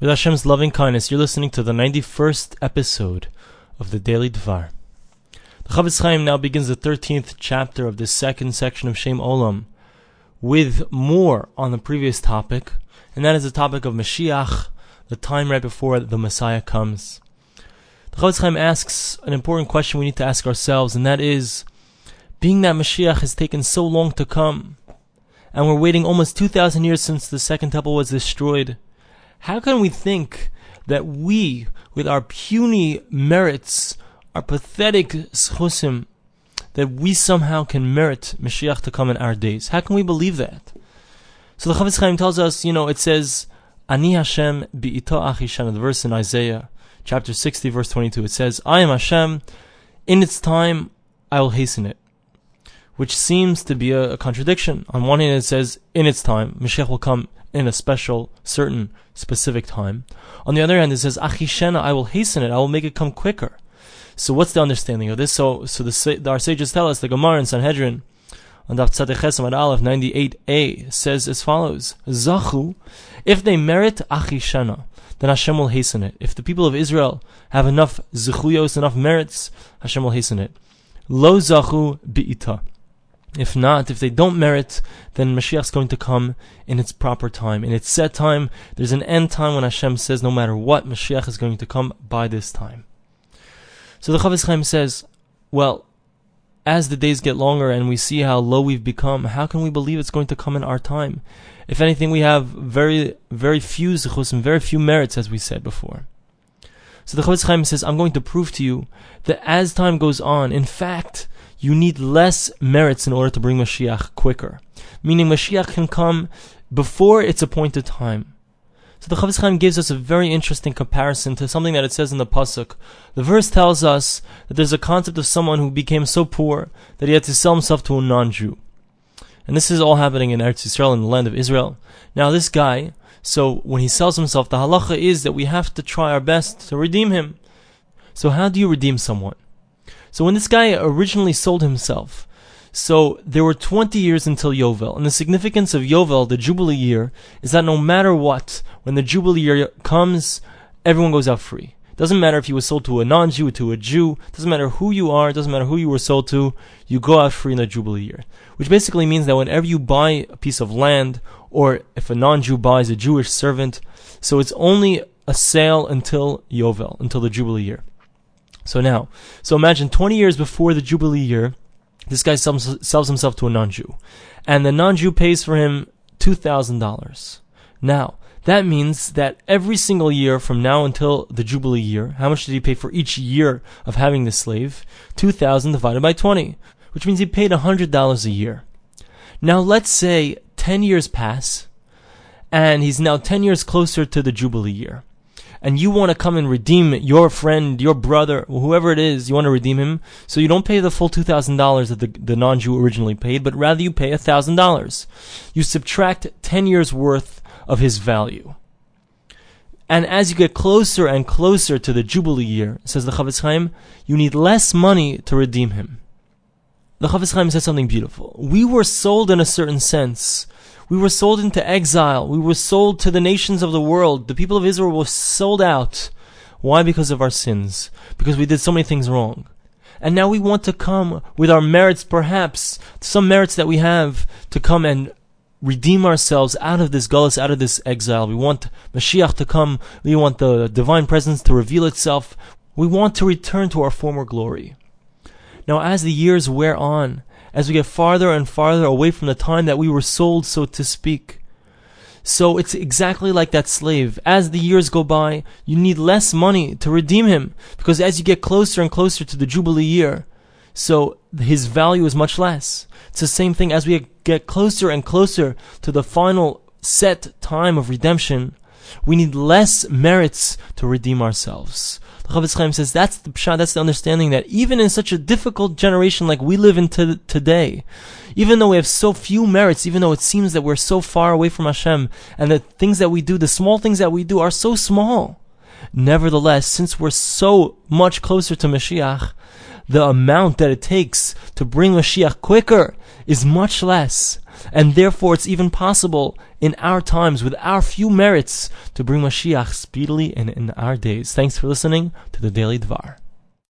With Hashem's loving kindness, you're listening to the 91st episode of the Daily Dvar. The Chofetz Chaim now begins the 13th chapter of this second section of Shem Olam with more on the previous topic, and that is the topic of Mashiach, the time right before the Messiah comes. The Chofetz Chaim asks an important question we need to ask ourselves, and that is, being that Mashiach has taken so long to come, and we're waiting almost 2,000 years since the Second Temple was destroyed, how can we think that we, with our puny merits, our pathetic zechusim, that we somehow can merit Mashiach to come in our days? How can we believe that? So the Chofetz Chaim tells us, you know, it says, Ani Hashem bi'ito achishan, the verse in Isaiah, chapter 60, verse 22. It says, I am Hashem, in its time I will hasten it. Which seems to be a, a contradiction. On one hand, it says, in its time, Mashiach will come in a special, certain, specific time. On the other hand, it says, Achishena, I will hasten it, I will make it come quicker. So what's the understanding of this? So, so the, our sages tell us, the Gemara in Sanhedrin, on Daf Tzadech at Aleph 98a, says as follows, Zachu, if they merit Achishena, then Hashem will hasten it. If the people of Israel have enough zechuyos, enough merits, Hashem will hasten it. Lo zachu bi'ita. If not, if they don't merit, then Mashiach's going to come in its proper time. In its set time, there's an end time when Hashem says no matter what, Mashiach is going to come by this time. So the Chofetz Chaim says, well, as the days get longer and we see how low we've become, how can we believe it's going to come in our time? If anything, we have very, very few zichus and very few merits, as we said before. So the Chofetz Chaim says, I'm going to prove to you that as time goes on, in fact, you need less merits in order to bring Mashiach quicker. Meaning Mashiach can come before its appointed time. So the Chofetz Chaim gives us a very interesting comparison to something that it says in the Pasuk. The verse tells us that there's a concept of someone who became so poor that he had to sell himself to a non-Jew. And this is all happening in Eretz Yisrael, in the land of Israel. Now this guy, so when he sells himself, the halacha is that we have to try our best to redeem him. So how do you redeem someone? So when this guy originally sold himself, so there were 20 years until Yovel, and the significance of Yovel, the Jubilee year, is that no matter what, when the Jubilee year comes, everyone goes out free. Doesn't matter if you were sold to a non-Jew, to a Jew, doesn't matter who you are, doesn't matter who you were sold to, you go out free in the Jubilee year. Which basically means that whenever you buy a piece of land, or if a non-Jew buys a Jewish servant, so it's only a sale until Yovel, until the Jubilee year. So now, so imagine 20 years before the Jubilee year, this guy sells, sells himself to a non-Jew. And the non-Jew pays for him $2,000. Now, that means that every single year from now until the Jubilee year, how much did he pay for each year of having the slave? 2,000 divided by 20, which means he paid $100 a year. Now let's say 10 years pass, and he's now 10 years closer to the Jubilee year and you want to come and redeem your friend, your brother, whoever it is, you want to redeem him, so you don't pay the full $2,000 that the, the non-Jew originally paid, but rather you pay $1,000. You subtract 10 years worth of his value. And as you get closer and closer to the Jubilee year, says the Chofetz Chaim, you need less money to redeem him. The Chofetz Chaim says something beautiful. We were sold in a certain sense we were sold into exile. We were sold to the nations of the world. The people of Israel were sold out. Why? Because of our sins. Because we did so many things wrong. And now we want to come with our merits, perhaps, some merits that we have, to come and redeem ourselves out of this gullus, out of this exile. We want Mashiach to come. We want the divine presence to reveal itself. We want to return to our former glory. Now, as the years wear on, as we get farther and farther away from the time that we were sold, so to speak. So it's exactly like that slave. As the years go by, you need less money to redeem him, because as you get closer and closer to the Jubilee year, so his value is much less. It's the same thing as we get closer and closer to the final set time of redemption, we need less merits to redeem ourselves. The Chofetz Chaim says that's the pshat, that's the understanding that even in such a difficult generation like we live in today, even though we have so few merits, even though it seems that we're so far away from Hashem, and the things that we do, the small things that we do are so small, nevertheless, since we're so much closer to Mashiach, the amount that it takes to bring Mashiach quicker is much less, and therefore it's even possible in our times, with our few merits, to bring Mashiach speedily and in our days. Thanks for listening to the Daily Dvar.